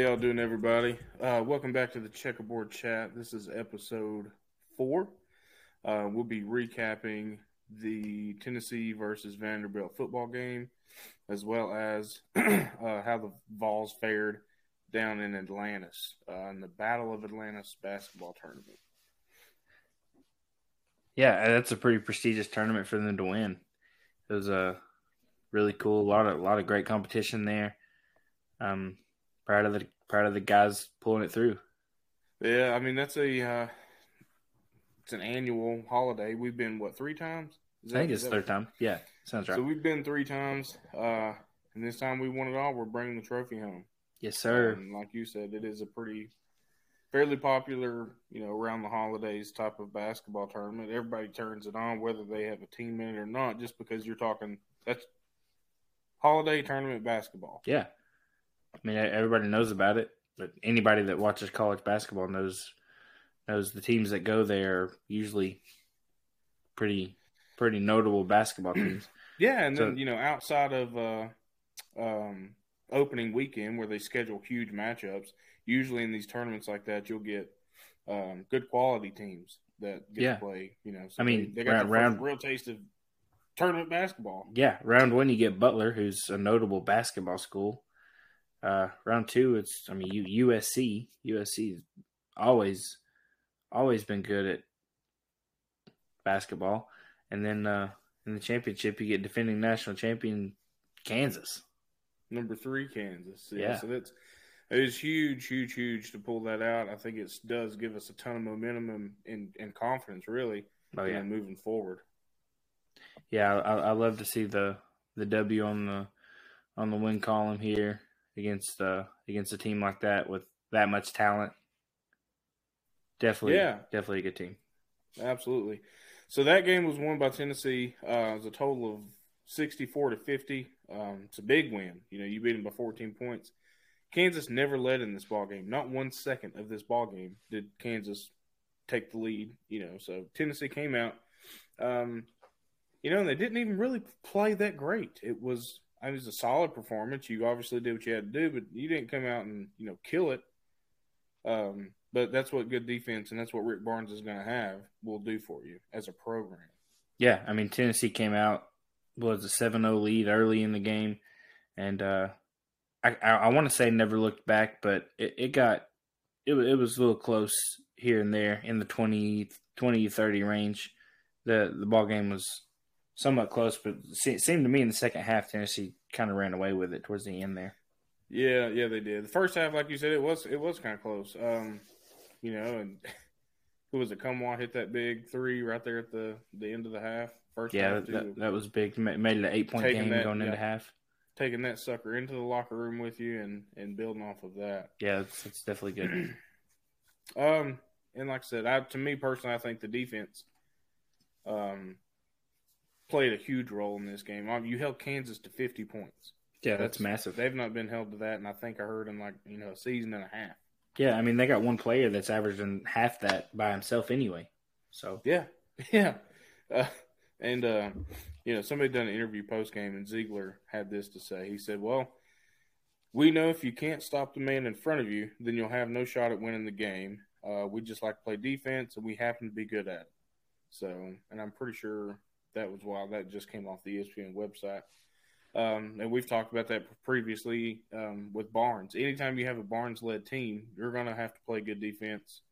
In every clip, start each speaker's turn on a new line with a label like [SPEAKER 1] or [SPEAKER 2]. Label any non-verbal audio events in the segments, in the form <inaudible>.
[SPEAKER 1] Y'all doing, everybody? Uh, welcome back to the Checkerboard Chat. This is episode four. Uh, we'll be recapping the Tennessee versus Vanderbilt football game, as well as <clears throat> uh, how the Vols fared down in Atlantis uh, in the Battle of Atlantis basketball tournament.
[SPEAKER 2] Yeah, that's a pretty prestigious tournament for them to win. It was a really cool, a lot of a lot of great competition there. Um, proud of the proud of the guys pulling it through.
[SPEAKER 1] Yeah, I mean that's a uh, it's an annual holiday. We've been what three times?
[SPEAKER 2] I think it's third time. Yeah, sounds right.
[SPEAKER 1] So we've been three times, uh, and this time we won it all. We're bringing the trophy home.
[SPEAKER 2] Yes, sir.
[SPEAKER 1] Um, like you said, it is a pretty fairly popular, you know, around the holidays type of basketball tournament. Everybody turns it on, whether they have a team in it or not, just because you're talking that's holiday tournament basketball.
[SPEAKER 2] Yeah, I mean everybody knows about it, but anybody that watches college basketball knows knows the teams that go there are usually pretty pretty notable basketball <clears throat> teams.
[SPEAKER 1] yeah, and so, then you know outside of uh, um, opening weekend where they schedule huge matchups, usually in these tournaments like that, you'll get um, good quality teams that get
[SPEAKER 2] yeah.
[SPEAKER 1] to play. You know,
[SPEAKER 2] so I mean,
[SPEAKER 1] they, they got round, round, real taste of tournament basketball.
[SPEAKER 2] Yeah, round one you get Butler, who's a notable basketball school. Uh, round two, it's I mean USC. USC has always always been good at basketball, and then uh, in the championship you get defending national champion Kansas.
[SPEAKER 1] Number three, Kansas. Yeah, yeah. so that's it is huge, huge, huge to pull that out. I think it does give us a ton of momentum and, and, and confidence, really,
[SPEAKER 2] oh, yeah.
[SPEAKER 1] moving forward
[SPEAKER 2] yeah, I, I love to see the the W on the on the win column here against uh against a team like that with that much talent. Definitely, yeah, definitely a good team.
[SPEAKER 1] Absolutely. So that game was won by Tennessee. Uh, it was a total of sixty-four to fifty. Um, it's a big win. You know, you beat them by fourteen points. Kansas never led in this ball game. Not one second of this ball game did Kansas take the lead. You know, so Tennessee came out. Um, you know, they didn't even really play that great. It was it was a solid performance. You obviously did what you had to do, but you didn't come out and you know kill it. Um, but that's what good defense and that's what Rick Barnes is going to have will do for you as a program.
[SPEAKER 2] Yeah, I mean Tennessee came out was a 7-0 lead early in the game, and uh, I I, want to say never looked back, but it, it got it it was a little close here and there in the 20, 20 30 range. The the ball game was somewhat close, but it seemed to me in the second half Tennessee kind of ran away with it towards the end there.
[SPEAKER 1] Yeah, yeah, they did. The first half, like you said, it was it was kind of close. Um, you know, and <laughs> who was it? Come on, hit that big three right there at the the end of the half. First,
[SPEAKER 2] yeah,
[SPEAKER 1] half
[SPEAKER 2] that, that, was big. Made it an eight point game that, going yeah, into half.
[SPEAKER 1] Taking that sucker into the locker room with you and and building off of that.
[SPEAKER 2] Yeah, it's, it's definitely good. <clears throat>
[SPEAKER 1] um, and like I said, I to me personally, I think the defense, um, played a huge role in this game. You held Kansas to 50 points.
[SPEAKER 2] Yeah, that's, that's, massive.
[SPEAKER 1] They've not been held to that, and I think I heard in like you know a season and a half.
[SPEAKER 2] Yeah, I mean they got one player that's averaging half that by himself anyway. So
[SPEAKER 1] yeah, <laughs> yeah, uh, and uh, you know somebody done an interview post game, and Zeigler had this to say. He said, "Well, we know if you can't stop the man in front of you, then you'll have no shot at winning the game. Uh, we just like to play defense, and we happen to be good at it. So, and I'm pretty sure that was wild. That just came off the ESPN website. Um, and we've talked about that previously um, with Barnes. Anytime you have a Barnes led team, you're going to have to play good defense.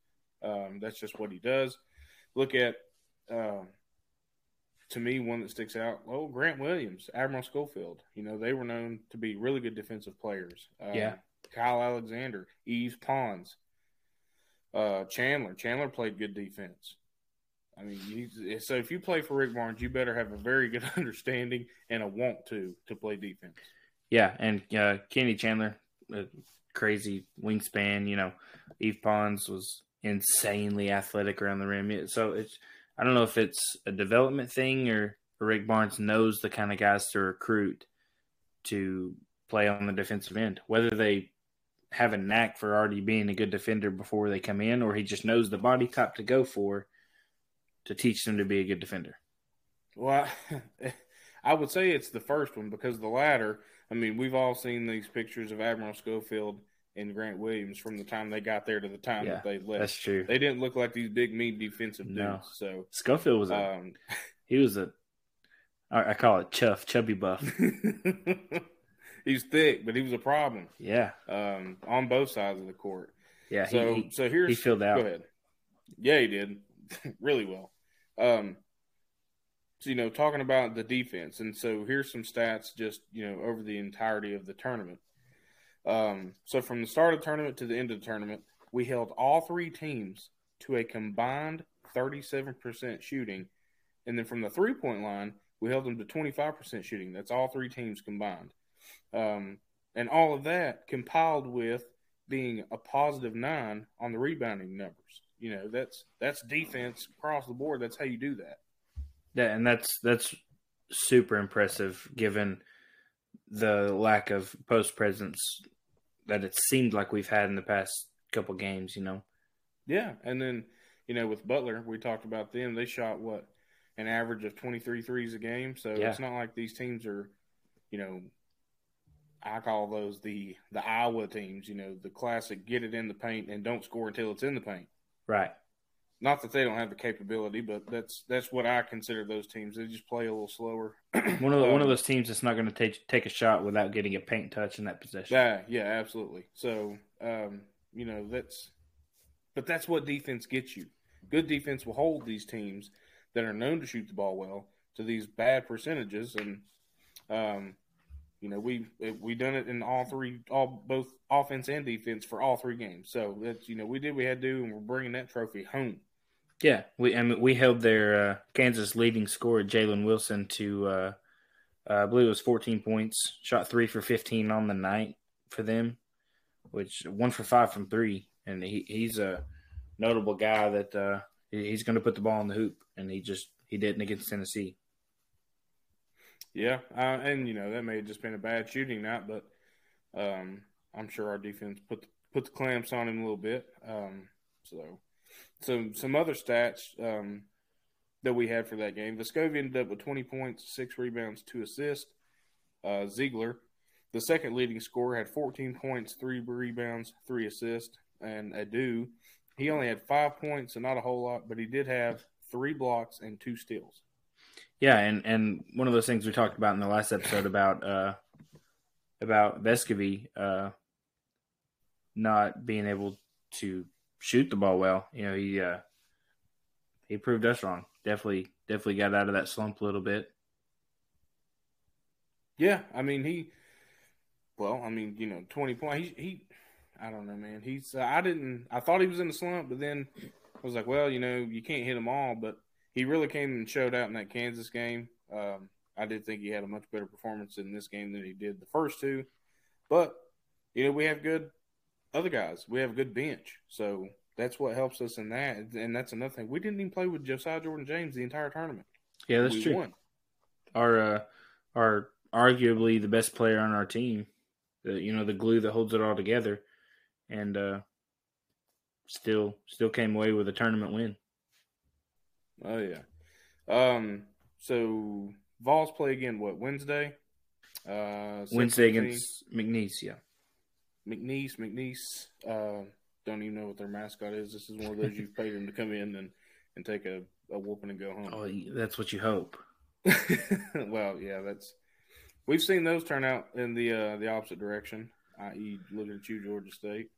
[SPEAKER 1] Um, that's just what he does. Look at, uh, to me, one that sticks out. Well, Grant Williams, Admiral Schofield. You know, they were known to be really good defensive players.
[SPEAKER 2] Uh, yeah.
[SPEAKER 1] Kyle Alexander, Yves Pons, uh, Chandler. Chandler played good defense. I mean, you, so if you play for Rick Barnes, you better have a very good <laughs> understanding and a want to to play defense.
[SPEAKER 2] Yeah, and uh, Kenny Chandler, crazy wingspan. You know, Yves Pons was insanely athletic around the rim. So it's I don't know if it's a development thing or Rick Barnes knows the kind of guys to recruit to play on the defensive end. Whether they have a knack for already being a good defender before they come in, or he just knows the body type to go for to teach them to be a good defender?
[SPEAKER 1] Well, <laughs> I would say it's the first one because the latter. I mean, we've all seen these pictures of Admiral Schofield and Grant Williams from the time they got there to the time
[SPEAKER 2] Yeah,
[SPEAKER 1] that they left.
[SPEAKER 2] That's true.
[SPEAKER 1] They didn't look like these big, mean defensive dudes.
[SPEAKER 2] No.
[SPEAKER 1] So,
[SPEAKER 2] Schofield was a
[SPEAKER 1] um, <laughs>
[SPEAKER 2] he was a, I call it chuff, chubby buff. <laughs>
[SPEAKER 1] he's thick, but he was a problem
[SPEAKER 2] Yeah,
[SPEAKER 1] um, on both sides of the court.
[SPEAKER 2] yeah.
[SPEAKER 1] so,
[SPEAKER 2] he, he,
[SPEAKER 1] so here's
[SPEAKER 2] he filled out.
[SPEAKER 1] Go ahead. Yeah, he did really well. Um, so you know, talking about the defense, and so here's some stats just you know over the entirety of the tournament. Um, so from the start of the tournament to the end of the tournament, we held all three teams to a combined 37% shooting, and then from the three point line, we held them to 25% shooting. That's all three teams combined, um, and all of that compiled with being a positive nine on the rebounding numbers. You know, that's that's defense across the board. That's how you do that.
[SPEAKER 2] Yeah, and that's that's super impressive given the lack of post presence that it seemed like we've had in the past couple games. You know,
[SPEAKER 1] Yeah, and then you know with Butler, we talked about them. They shot what an average of 23 threes a game. So
[SPEAKER 2] Yeah.
[SPEAKER 1] it's not like these teams are, you know, I call those the the Iowa teams. You know, the classic get it in the paint and don't score until it's in the paint.
[SPEAKER 2] Right?
[SPEAKER 1] Not that they don't have the capability, but that's that's what I consider those teams. They just play a little slower. <clears throat>
[SPEAKER 2] One of the, one of
[SPEAKER 1] Um,
[SPEAKER 2] those teams that's not going to take take a shot without getting a paint touch in that possession.
[SPEAKER 1] Yeah, yeah, absolutely. So, um, you know, that's, but that's what defense gets you. Good defense will hold these teams that are known to shoot the ball well to these bad percentages, and, um, you know, we've we done it in all three, all both offense and defense for all three games. So that's you know we did we had to do, and we're bringing that trophy home.
[SPEAKER 2] Yeah, we I mean, we held their uh, Kansas leading scorer Jalen Wilson to uh, uh, I believe it was 14 points. Shot three for 15 on the night for them, which one for five from three, and he, he's a notable guy that uh, he's going to put the ball in the hoop, and he just he didn't against Tennessee.
[SPEAKER 1] Yeah, uh, and you know that may have just been a bad shooting night, but um, I'm sure our defense put the, put the clamps on him a little bit. Um, so, some some other stats um, that we had for that game: Vescovi ended up with 20 points, six rebounds, two assists. Uh, Zeigler, the second leading scorer, had 14 points, three rebounds, three assists, and Aidoo, he only had five points and not a whole lot, but he did have three blocks and two steals.
[SPEAKER 2] Yeah, and and one of those things we talked about in the last episode about uh about Vescovi uh not being able to shoot the ball well. You know, he uh he proved us wrong. Definitely definitely got out of that slump a little bit.
[SPEAKER 1] Yeah, I mean he. Well, I mean you know twenty points. He, he I don't know, man. He's uh, I didn't. I thought he was in the slump, but then I was like, well, you know, you can't hit them all. But he really came and showed out in that Kansas game. Um, I did think he had a much better performance in this game than he did the first two. But you know, we have good other guys. We have a good bench, so that's what helps us in that. And that's another thing. We didn't even play with Josiah Jordan James the entire tournament.
[SPEAKER 2] Yeah, that's
[SPEAKER 1] we
[SPEAKER 2] true.
[SPEAKER 1] Won.
[SPEAKER 2] Our uh our arguably the best player on our team. The you know, the glue that holds it all together. And uh still still came away with a tournament win.
[SPEAKER 1] Oh yeah. Um. So Vols play again. What Wednesday? Uh,
[SPEAKER 2] Wednesday against McNeese, yeah.
[SPEAKER 1] McNeese. McNeese. Uh, don't even know what their mascot is. This is one of those you've paid them to come in and and take a, a whooping and go home.
[SPEAKER 2] Oh, that's what you hope. <laughs>
[SPEAKER 1] well, yeah, that's we've seen those turn out in the uh, the opposite direction. I.e., looking at you, Georgia State.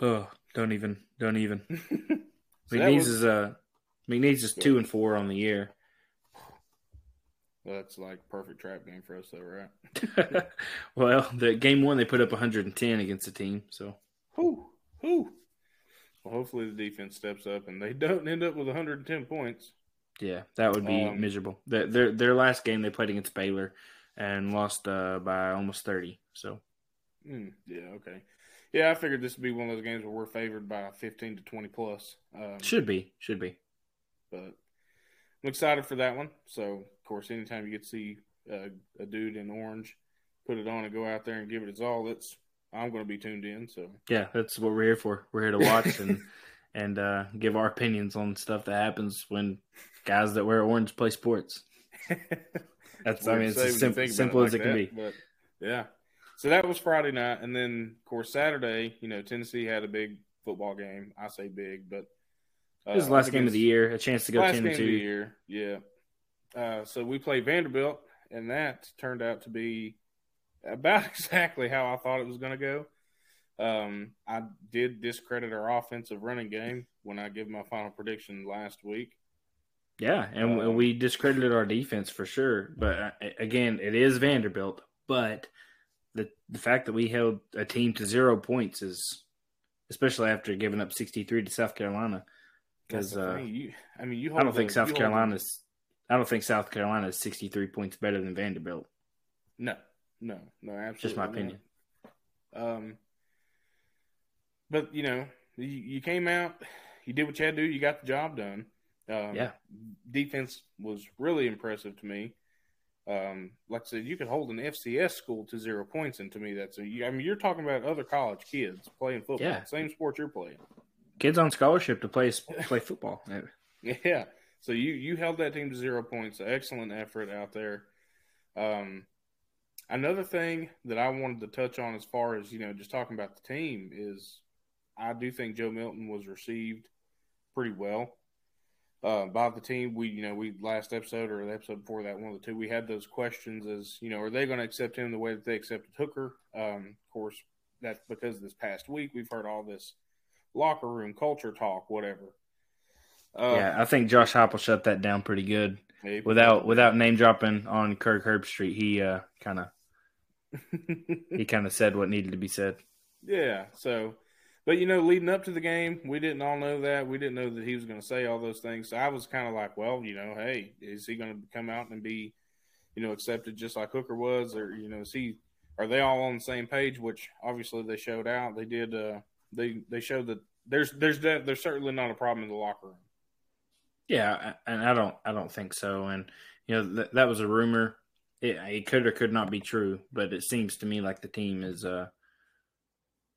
[SPEAKER 2] Oh, don't even, don't even. <laughs>
[SPEAKER 1] So
[SPEAKER 2] McNeese
[SPEAKER 1] was-
[SPEAKER 2] is uh, McNeese is two and four on the year.
[SPEAKER 1] That's like perfect trap game for us, though, right? <laughs>
[SPEAKER 2] well, the game one they put up 110 against the team, so
[SPEAKER 1] Whew, whew. Well, hopefully the defense steps up and they don't end up with 110 points.
[SPEAKER 2] yeah, that would be
[SPEAKER 1] Um,
[SPEAKER 2] miserable. Their, their their last game they played against Baylor and lost uh, by almost 30. So
[SPEAKER 1] Mm, yeah, okay. Yeah, I figured this would be one of those games where we're favored by 15 to 20 plus. Um,
[SPEAKER 2] should be, should be.
[SPEAKER 1] But I'm excited for that one. So, of course, anytime you get to see uh, a dude in orange put it on and go out there and give it his all, that's I'm going to be tuned in. So,
[SPEAKER 2] Yeah, that's what we're here for. We're here to watch and <laughs> and uh, give our opinions on stuff that happens when guys that wear orange play sports. <laughs> That's I mean it's as
[SPEAKER 1] when
[SPEAKER 2] sim-
[SPEAKER 1] you think about
[SPEAKER 2] simple
[SPEAKER 1] it
[SPEAKER 2] as it
[SPEAKER 1] like
[SPEAKER 2] can be.
[SPEAKER 1] But yeah. so that was Friday night, and then of course Saturday, you know, Tennessee had a big football game. I say big, but
[SPEAKER 2] uh, it was the last game of the year, a chance to go
[SPEAKER 1] last
[SPEAKER 2] ten
[SPEAKER 1] game
[SPEAKER 2] two.
[SPEAKER 1] of the year. Yeah. Uh, so we played Vanderbilt, and that turned out to be about <laughs> exactly how I thought it was going to go. Um, I did discredit our offensive running game when I gave my final prediction last week.
[SPEAKER 2] Yeah, and um, we discredited our defense for sure. But uh, again, it is Vanderbilt. But the the fact that we held a team to zero points is, especially after giving up sixty three to South Carolina, because uh,
[SPEAKER 1] I mean, you
[SPEAKER 2] I don't think South Carolina's. I don't think South Carolina is sixty three points better than Vanderbilt.
[SPEAKER 1] No, no, no, absolutely.
[SPEAKER 2] Just my opinion.
[SPEAKER 1] Um, but you know, you, you, came out, you did what you had to do, you got the job done. Um,
[SPEAKER 2] yeah,
[SPEAKER 1] defense was really impressive to me. Um, like I said, you could hold an FCS school to zero points, and to me, that's a. I mean, you're talking about other college kids playing football,
[SPEAKER 2] yeah.
[SPEAKER 1] same sport you're playing.
[SPEAKER 2] Kids on scholarship to play play football. <laughs>
[SPEAKER 1] yeah, so you you held that team to zero points. Excellent effort out there. Um, another thing that I wanted to touch on, as far as you know, just talking about the team, is I do think Joe Milton was received pretty well uh, by the team. We, you know, we last episode or the episode before that, one of the two, we had those questions as, you know, are they going to accept him the way that they accepted Hooker? Um, of course, that's because this past week we've heard all this locker room culture talk, whatever.
[SPEAKER 2] Uh, yeah, I think Josh Heupel shut that down pretty good. Without without name dropping on Kirk Herbstreit, he uh, kind of <laughs> he kind of said what needed to be said.
[SPEAKER 1] Yeah, so but you know, leading up to the game, we didn't all know that. We didn't know that he was going to say all those things. So I was kind of like, well, you know, hey, is he going to come out and be, you know, accepted just like Hooker was, or you know, is he? Are they all on the same page? Which obviously they showed out. They did. Uh, they they showed that there's there's that there's certainly not a problem in the locker room.
[SPEAKER 2] Yeah, and I don't I don't think so. And you know th- that was a rumor. It, it could or could not be true, but it seems to me like the team is uh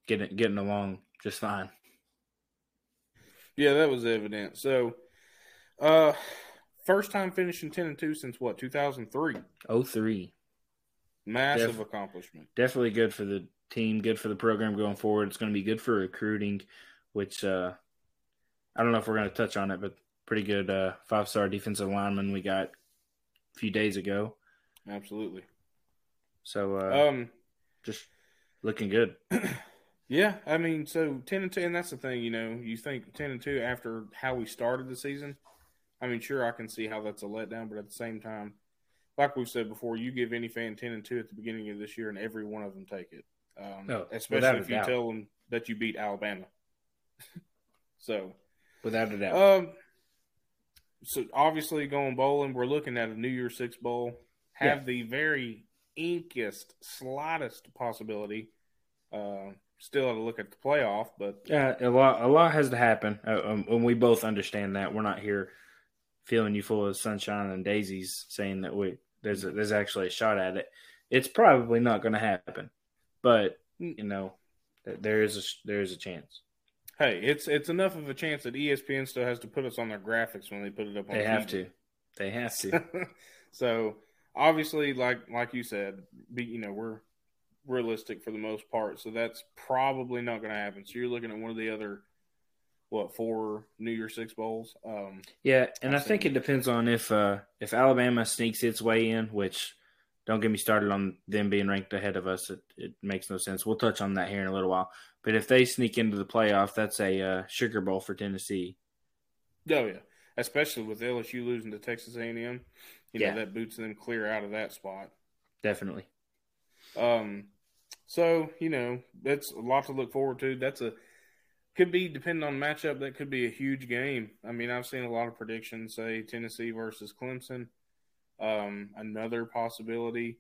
[SPEAKER 2] getting getting along just fine.
[SPEAKER 1] Yeah, that was evident. So, uh, first time finishing ten and two since what two thousand three.
[SPEAKER 2] Oh three.
[SPEAKER 1] Massive Def- accomplishment.
[SPEAKER 2] Definitely good for the team. Good for the program going forward. It's going to be good for recruiting, which uh, I don't know if we're going to touch on it, but pretty good uh, five star defensive lineman we got a few days ago.
[SPEAKER 1] Absolutely.
[SPEAKER 2] So, uh,
[SPEAKER 1] um,
[SPEAKER 2] just looking good. <clears throat>
[SPEAKER 1] Yeah, I mean, so ten and two, and that's the thing. You know, you think ten and two after how we started the season. I mean, sure, I can see how that's a letdown, but at the same time, like we've said before, you give any fan ten and two at the beginning of this year, and every one of them take it. Um,
[SPEAKER 2] oh,
[SPEAKER 1] especially if you doubt. tell them that you beat Alabama. <laughs> so,
[SPEAKER 2] without a doubt.
[SPEAKER 1] Um, so obviously going bowling, we're looking at a New Year's Six bowl. Have yeah. the very inkiest, slightest possibility. Uh, still have to look at the playoff, but
[SPEAKER 2] yeah, a lot a lot has to happen, uh, um, and we both understand that. We're not here feeling you full of sunshine and daisies, saying that we there's a, there's actually a shot at it. It's probably not going to happen, but you know there is a there is a chance.
[SPEAKER 1] Hey, it's it's enough of a chance that ESPN still has to put us on their graphics when they put it up on.
[SPEAKER 2] They
[SPEAKER 1] TV.
[SPEAKER 2] have to. They have to. <laughs>
[SPEAKER 1] so obviously, like like you said, be, you know we're realistic for the most part. So that's probably not going to happen. So you're looking at one of the other, what, four New Year Six bowls. Um,
[SPEAKER 2] yeah, and I think it depends on if uh, if Alabama sneaks its way in, which don't get me started on them being ranked ahead of us. It, it makes no sense. We'll touch on that here in a little while. But if they sneak into the playoff, that's a uh, sugar bowl for Tennessee.
[SPEAKER 1] Oh yeah, especially with LSU losing to Texas A&M. You know yeah. that boots them clear out of that spot.
[SPEAKER 2] Definitely.
[SPEAKER 1] Um, so you know that's a lot to look forward to. That's a could be depending on matchup. That could be a huge game. I mean, I've seen a lot of predictions say Tennessee versus Clemson. Um, another possibility,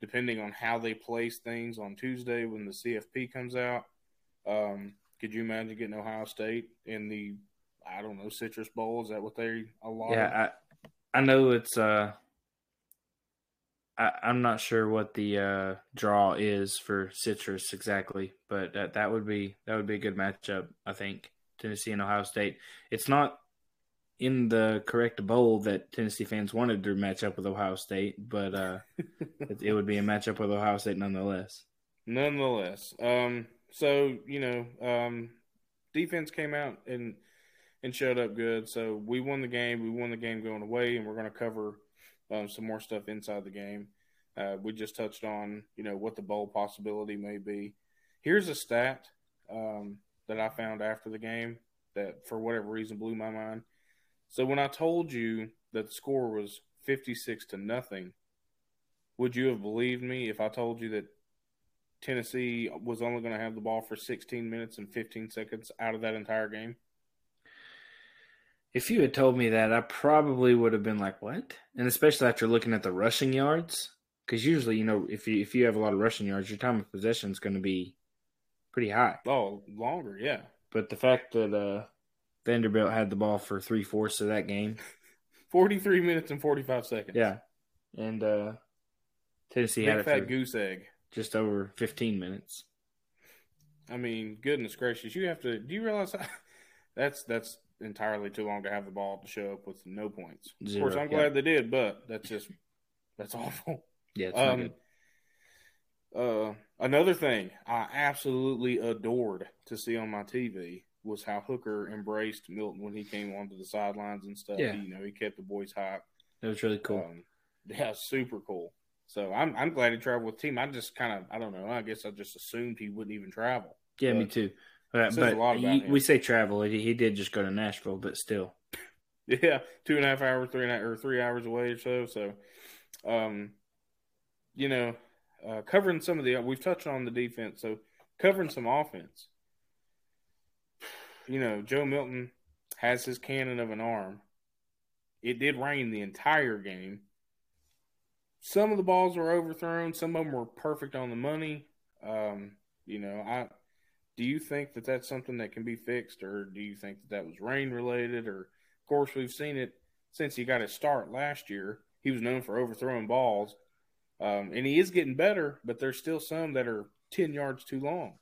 [SPEAKER 1] depending on how they place things on Tuesday when the CFP comes out. Um, could you imagine getting Ohio State in the I don't know Citrus Bowl? Is that what they allow?
[SPEAKER 2] Yeah, I I know it's uh I, am not sure what the uh, draw is for Citrus exactly, but that that would be that would be a good matchup. I think Tennessee and Ohio State. It's not in the correct bowl that Tennessee fans wanted to match up with Ohio State, but uh, <laughs> it, it, would be a matchup with Ohio State nonetheless.
[SPEAKER 1] nonetheless, um, so you know, um, defense came out and and showed up good. So we won the game. We won the game going away, and we're going to cover um, some more stuff inside the game. Uh, we just touched on you know what the bowl possibility may be. Here's a stat um, that I found after the game that, for whatever reason, blew my mind. So when I told you that the score was 56 to nothing, would you have believed me if I told you that Tennessee was only going to have the ball for 16 minutes and 15 seconds out of that entire game?
[SPEAKER 2] If you had told me that, I probably would have been like, "What?" And especially after looking at the rushing yards, because usually, you know, if you if you have a lot of rushing yards, your time of possession is going to be pretty high.
[SPEAKER 1] Oh, longer, yeah.
[SPEAKER 2] But the fact that uh, Vanderbilt had the ball for three fourths of that game, <laughs>
[SPEAKER 1] forty-three minutes and forty-five seconds.
[SPEAKER 2] Yeah, and uh, Tennessee
[SPEAKER 1] Big
[SPEAKER 2] had it
[SPEAKER 1] fat
[SPEAKER 2] for
[SPEAKER 1] goose egg.
[SPEAKER 2] just over fifteen minutes.
[SPEAKER 1] I mean, goodness gracious, you have to. Do you realize how, <laughs> that's that's entirely too long to have the ball to show up with no points?
[SPEAKER 2] Zero,
[SPEAKER 1] of course, I'm
[SPEAKER 2] yeah.
[SPEAKER 1] glad they did, but that's just that's <laughs> awful.
[SPEAKER 2] Yeah,
[SPEAKER 1] Um, uh, another thing I absolutely adored to see on my TV was how Hooker embraced Milton when he came onto the sidelines and stuff.
[SPEAKER 2] Yeah.
[SPEAKER 1] He, you know, he kept the boys hype.
[SPEAKER 2] It was really cool.
[SPEAKER 1] Um, yeah, super cool. So I'm I'm glad he traveled with the team. I just kind of I don't know. I guess I just assumed he wouldn't even travel.
[SPEAKER 2] yeah, me
[SPEAKER 1] but
[SPEAKER 2] too. Uh,
[SPEAKER 1] says
[SPEAKER 2] but
[SPEAKER 1] a lot about
[SPEAKER 2] he- we say travel. He, he did just go to Nashville, but still. <laughs>
[SPEAKER 1] Yeah, two and a half hours, three and a half, or three hours away or so. So, um, you know, uh, covering some of the we've touched on the defense, so covering some offense. You know, Joe Milton has his cannon of an arm. It did rain the entire game. Some of the balls were overthrown. Some of them were perfect on the money. Um, you know, I do you think that that's something that can be fixed, or do you think that that was rain related? Or, of course, we've seen it since he got his start last year. He was known for overthrowing balls, um, and he is getting better, but there's still some that are ten yards too long.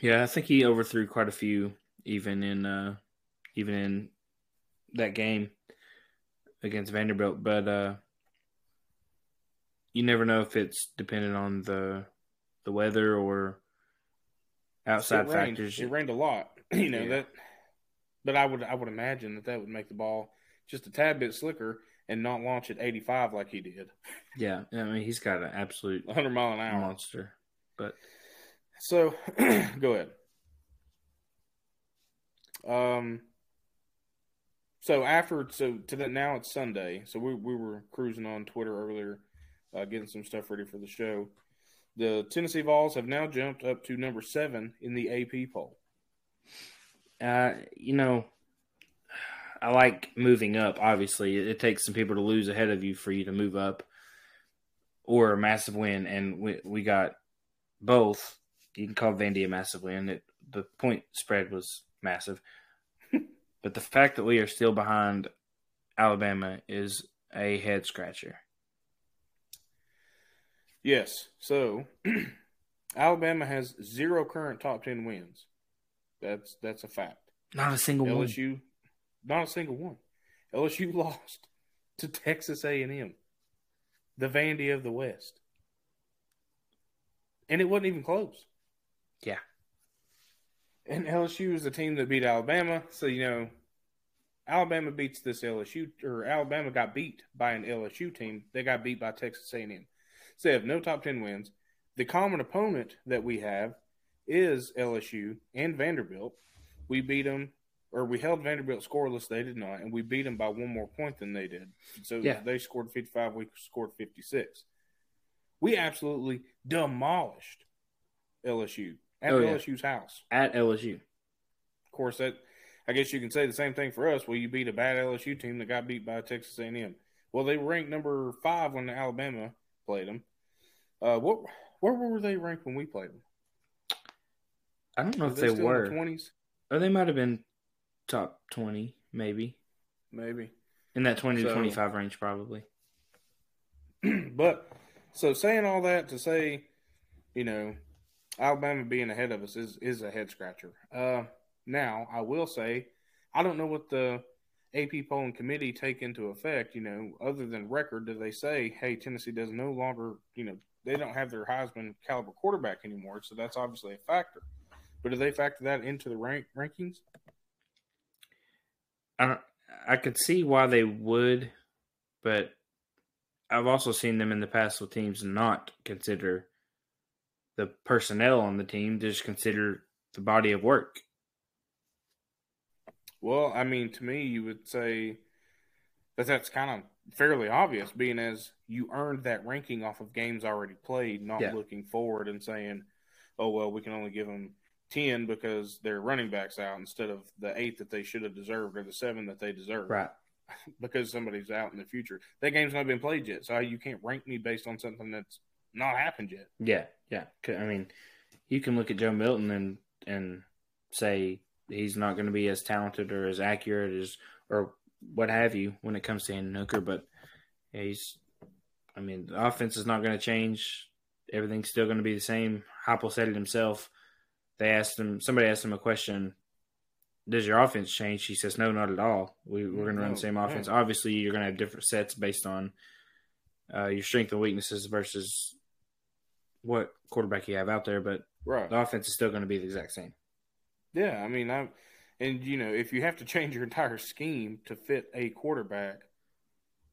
[SPEAKER 2] Yeah, I think he overthrew quite a few, even in uh, even in that game against Vanderbilt. But uh, you never know if it's dependent on the the weather or outside
[SPEAKER 1] it rained.
[SPEAKER 2] factors.
[SPEAKER 1] It rained a lot, <clears throat> you know
[SPEAKER 2] Yeah.
[SPEAKER 1] that. But I would I would imagine that that would make the ball just a tad bit slicker and not launch at 85 like he did, <laughs>
[SPEAKER 2] Yeah, I mean he's got an absolute
[SPEAKER 1] 100 mile an hour.
[SPEAKER 2] monster. But
[SPEAKER 1] So, <clears throat> go ahead. Um. So after so to that now it's Sunday. So we we were cruising on Twitter earlier, uh, getting some stuff ready for the show. The Tennessee Vols have now jumped up to number seven in the AP poll.
[SPEAKER 2] uh, you know, I like moving up. Obviously, it, it takes some people to lose ahead of you for you to move up, or a massive win. And we we got both. You can call Vandy a massive win. It, the point spread was massive, <laughs> but the fact that we are still behind Alabama is a head scratcher.
[SPEAKER 1] Yes. So <clears throat> Alabama has zero current top ten wins. That's that's a fact.
[SPEAKER 2] Not a single one.
[SPEAKER 1] LSU, not a single one. LSU <laughs> lost to Texas A&M, the Vandy of the West, and it wasn't even close.
[SPEAKER 2] Yeah.
[SPEAKER 1] And LSU is the team that beat Alabama, so you know, Alabama beats this LSU, or Alabama got beat by an LSU team. They got beat by Texas A&M. So they have no top ten wins. The common opponent that we have is LSU and Vanderbilt. We beat them, or we held Vanderbilt scoreless. They did not, and we beat them by one more point than they did. So
[SPEAKER 2] Yeah.
[SPEAKER 1] they scored 55. We scored 56. We absolutely demolished LSU at
[SPEAKER 2] Oh, yeah.
[SPEAKER 1] LSU's house.
[SPEAKER 2] At LSU.
[SPEAKER 1] Of course, that I guess you can say the same thing for us. Well, you beat a bad LSU team that got beat by Texas A&M. Well, they were ranked number five when Alabama played them. Uh, what where were they ranked when we played them?
[SPEAKER 2] I don't know
[SPEAKER 1] Were
[SPEAKER 2] if they,
[SPEAKER 1] still
[SPEAKER 2] were.
[SPEAKER 1] twenties,
[SPEAKER 2] Or they might have been top 20, maybe.
[SPEAKER 1] maybe.
[SPEAKER 2] In that 20 to 25 range, probably. <clears throat>
[SPEAKER 1] but so saying all that to say, you know, Alabama being ahead of us is is a head scratcher. Uh, now I will say, I don't know what the AP polling committee take into effect. You know, other than record, do they say, hey, Tennessee does no longer, you know, they don't have their Heisman caliber quarterback anymore, so that's obviously a factor. But do they factor that into the rank rankings?
[SPEAKER 2] I I could see why they would, but I've also seen them in the past with teams not consider the personnel on the team, just consider the body of work.
[SPEAKER 1] Well, I mean, to me, you would say that that's kind of fairly obvious, being as you earned that ranking off of games already played, not yeah. looking forward and saying, "Oh well, we can only give them ten because their running backs out instead of the eight that they should have deserved or the seven that they deserve."
[SPEAKER 2] Right. <laughs>
[SPEAKER 1] because somebody's out in the future. That game's not been played yet, so you can't rank me based on something that's not happened yet.
[SPEAKER 2] Yeah, yeah. I mean, you can look at Joe Milton and and say he's not going to be as talented or as accurate as or what have you when it comes to Hendon Hooker, but he's. I mean, the offense is not going to change. Everything's still going to be the same. Heupel said it himself. They asked him. Somebody asked him a question. Does your offense change? He says, No, not at all. We, are going to run the same offense. Obviously, you're going to have different sets based on uh, your strength and weaknesses versus what quarterback you have out there, but
[SPEAKER 1] right.
[SPEAKER 2] the offense is still going to be the exact same.
[SPEAKER 1] Yeah, I mean, I'm, and you know, if you have to change your entire scheme to fit a quarterback,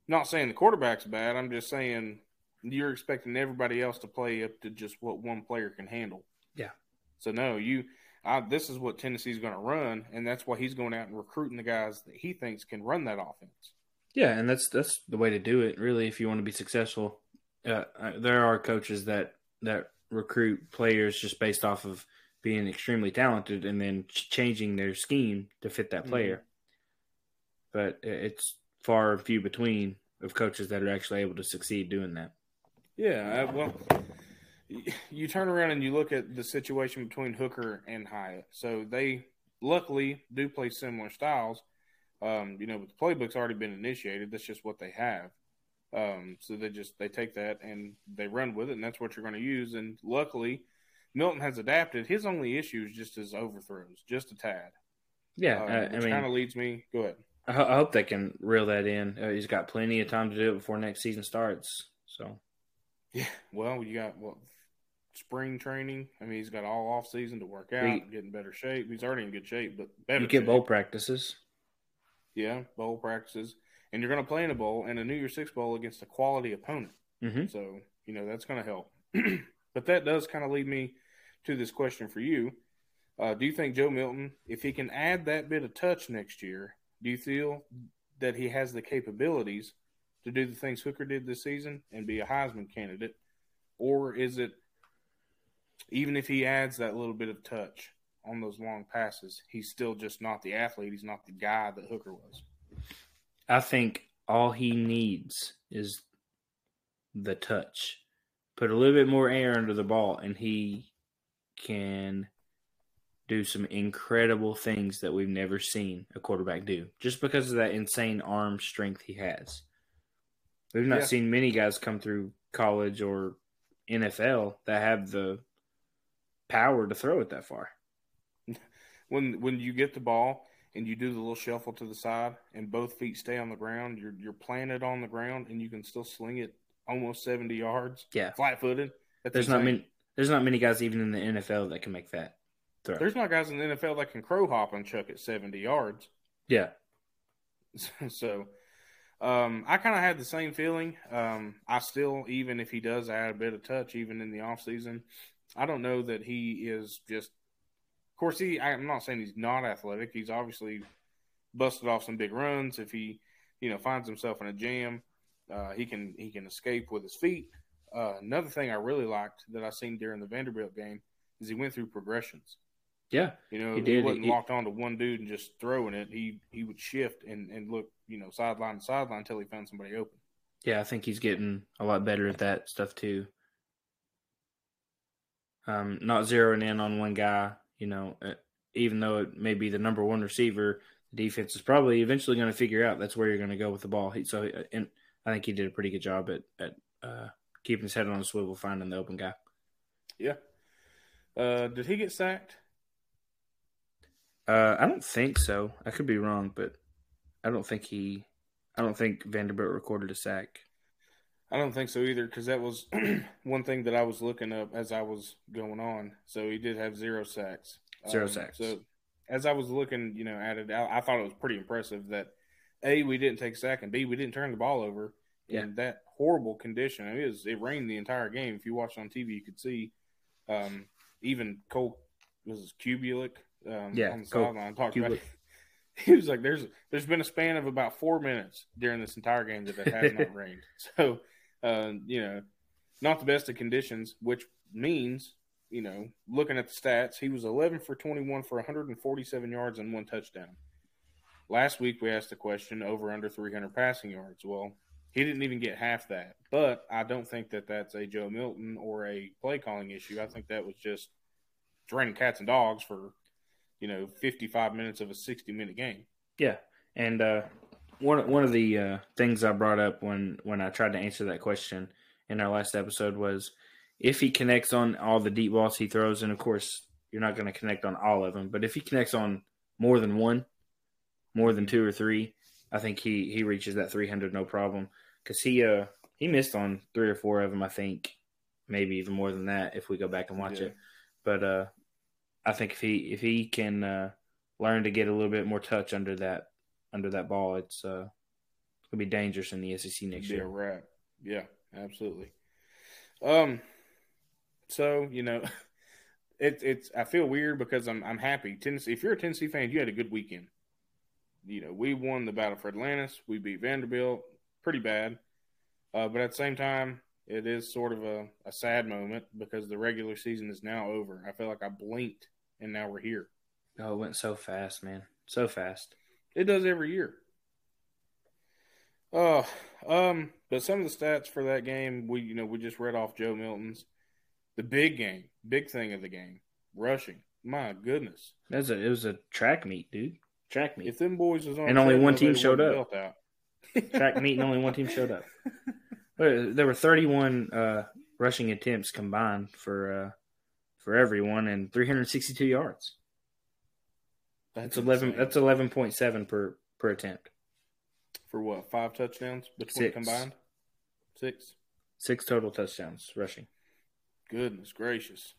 [SPEAKER 1] not saying the quarterback's bad. I'm just saying you're expecting everybody else to play up to just what one player can handle.
[SPEAKER 2] Yeah.
[SPEAKER 1] So no, you. I, this is what Tennessee's going to run, and that's why he's going out and recruiting the guys that he thinks can run that offense.
[SPEAKER 2] Yeah, and that's that's the way to do it. Really, if you want to be successful, uh, there are coaches that that recruit players just based off of being extremely talented and then changing their scheme to fit that player. Mm-hmm. But it's far and few between of coaches that are actually able to succeed doing that.
[SPEAKER 1] Yeah, well, you turn around and you look at the situation between Hooker and Hyatt. So they luckily do play similar styles. Um, you know, but the playbook's already been initiated. That's just what they have. Um, so they just they take that and they run with it, and that's what you're going to use. And luckily, Milton has adapted. His only issue is just his overthrows, just a tad.
[SPEAKER 2] Yeah, um,
[SPEAKER 1] I, I mean, kind of leads me. Go ahead.
[SPEAKER 2] I, I, hope they can reel that in. Uh, he's got plenty of time to do it before next season starts. So,
[SPEAKER 1] yeah. Well, you got what spring training. I mean, he's got all off season to work out, he, get in better shape. He's already in good shape, but better.
[SPEAKER 2] You get
[SPEAKER 1] shape.
[SPEAKER 2] bowl practices.
[SPEAKER 1] Yeah, bowl practices, and you're going to play in a bowl and a New Year's Six bowl against a quality opponent.
[SPEAKER 2] Mm-hmm.
[SPEAKER 1] So you know that's going to help. <clears throat> but that does kind of lead me to this question for you. Uh, do you think Joe Milton, if he can add that bit of touch next year, do you feel that he has the capabilities to do the things Hooker did this season and be a Heisman candidate? Or is it, even if he adds that little bit of touch on those long passes, he's still just not the athlete? He's not the guy that Hooker was.
[SPEAKER 2] I think all he needs is the touch. Put a little bit more air under the ball, and he can do some incredible things that we've never seen a quarterback do just because of that insane arm strength he has. We've not yeah. seen many guys come through college or NFL that have the power to throw it that far. <laughs>
[SPEAKER 1] When when you get the ball and you do the little shuffle to the side and both feet stay on the ground, you're you're planted on the ground and you can still sling it almost 70 yards.
[SPEAKER 2] Yeah.
[SPEAKER 1] Flat footed.
[SPEAKER 2] There's insane. not many there's not many guys even in the NFL that can make that throw.
[SPEAKER 1] There's not guys in the NFL that can crow hop and chuck it 70 yards.
[SPEAKER 2] Yeah. <laughs>
[SPEAKER 1] So, um, I kind of had the same feeling. Um, I still, even if he does add a bit of touch, even in the off season, I don't know that he is just. Of course, he. I'm not saying he's not athletic. He's obviously busted off some big runs. If he, you know, finds himself in a jam, uh, he can he can escape with his feet. Uh, another thing I really liked that I seen during the Vanderbilt game is he went through progressions.
[SPEAKER 2] Yeah,
[SPEAKER 1] you know, he, he wasn't he, locked onto one dude and just throwing it. He he would shift and and look, you know, sideline to sideline until he found somebody open.
[SPEAKER 2] Yeah, I think he's getting a lot better at that stuff too. Um, not zeroing in on one guy, you know, uh, even though it may be the number one receiver, the defense is probably eventually going to figure out that's where you're going to go with the ball. He, so, uh, and I think he did a pretty good job at at uh, keeping his head on a swivel, finding the open guy.
[SPEAKER 1] Yeah. Uh, did he get sacked?
[SPEAKER 2] Uh, I don't think so. I could be wrong, but I don't think he. I don't think Vanderbilt recorded a sack.
[SPEAKER 1] I don't think so either because that was <clears throat> one thing that I was looking up as I was going on. So he did have zero sacks.
[SPEAKER 2] Zero um, sacks.
[SPEAKER 1] So as I was looking, you know, at it, I, I, thought it was pretty impressive that a we didn't take a sack and b we didn't turn the ball over yeah. in that horrible condition. It was it rained the entire game. If you watched on TV, you could see um, even Cole was Cubelic um,
[SPEAKER 2] yeah,
[SPEAKER 1] on the sideline talked about. It. <laughs> He was like, "There's there's been a span of about four minutes during this entire game that it has not <laughs> rained." So, uh, you know, not the best of conditions, which means you know, looking at the stats, he was 11 for 21 for 147 yards and one touchdown. Last week we asked the question over under 300 passing yards. Well, he didn't even get half that. But I don't think that that's a Joe Milton or a play calling issue. I think that was just draining cats and dogs for, you know, 55 minutes of a 60 minute game.
[SPEAKER 2] Yeah. And uh, one one of the uh, things I brought up when when I tried to answer that question in our last episode was if he connects on all the deep balls he throws, and of course you're not going to connect on all of them, but if he connects on more than one, more than two or three, I think he he reaches that 300 no problem because he uh he missed on three or four of them. I think maybe even more than that if we go back and watch yeah. it. But uh, I think if he if he can uh, learn to get a little bit more touch under that under that ball, it's uh gonna be dangerous in the SEC next
[SPEAKER 1] be
[SPEAKER 2] year.
[SPEAKER 1] A wrap. Yeah, absolutely. Um, so you know, <laughs> it's it's I feel weird because I'm I'm happy. Tennessee. If you're a Tennessee fan, you had a good weekend. You know, we won the battle for Atlantis. We beat Vanderbilt pretty bad, uh, but at the same time, it is sort of a, a sad moment because the regular season is now over. I feel like I blinked and now we're here.
[SPEAKER 2] Oh, it went so fast, man. So fast.
[SPEAKER 1] It does every year. Oh, um, but some of the stats for that game, we you know we just read off Joe Milton's. The big game, big thing of the game, rushing. My goodness,
[SPEAKER 2] that's a it was a track meet, dude. Track meet.
[SPEAKER 1] If them boys was on,
[SPEAKER 2] and only one team showed up. track meet and only one team showed up. <laughs> There were 31 uh, rushing attempts combined for uh, for everyone and 362 yards. That's, that's 11. That's 11.7 per per attempt.
[SPEAKER 1] For what? Five touchdowns between Six. combined. Six.
[SPEAKER 2] Six total touchdowns rushing.
[SPEAKER 1] Goodness gracious.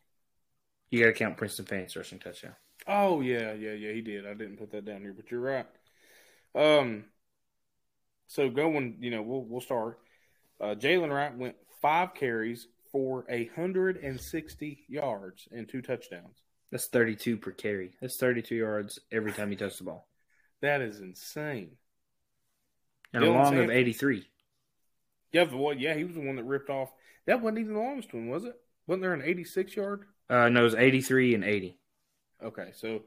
[SPEAKER 2] You got to count Princeton Fant's rushing touchdown.
[SPEAKER 1] Oh yeah, yeah, yeah. He did. I didn't put that down here, but you're right. Um. So going, you know, we'll we'll start. Uh, Jaylen Wright went five carries for a hundred and sixty yards and two touchdowns.
[SPEAKER 2] That's thirty-two per carry. That's thirty-two yards every time he touched the ball.
[SPEAKER 1] That is insane.
[SPEAKER 2] And Dylan a long of eighty-three.
[SPEAKER 1] Yeah, well, yeah, he was the one that ripped off. That wasn't even the longest one, was it? Wasn't there an 86 yard?
[SPEAKER 2] Uh, no, it was 83 and 80.
[SPEAKER 1] Okay, so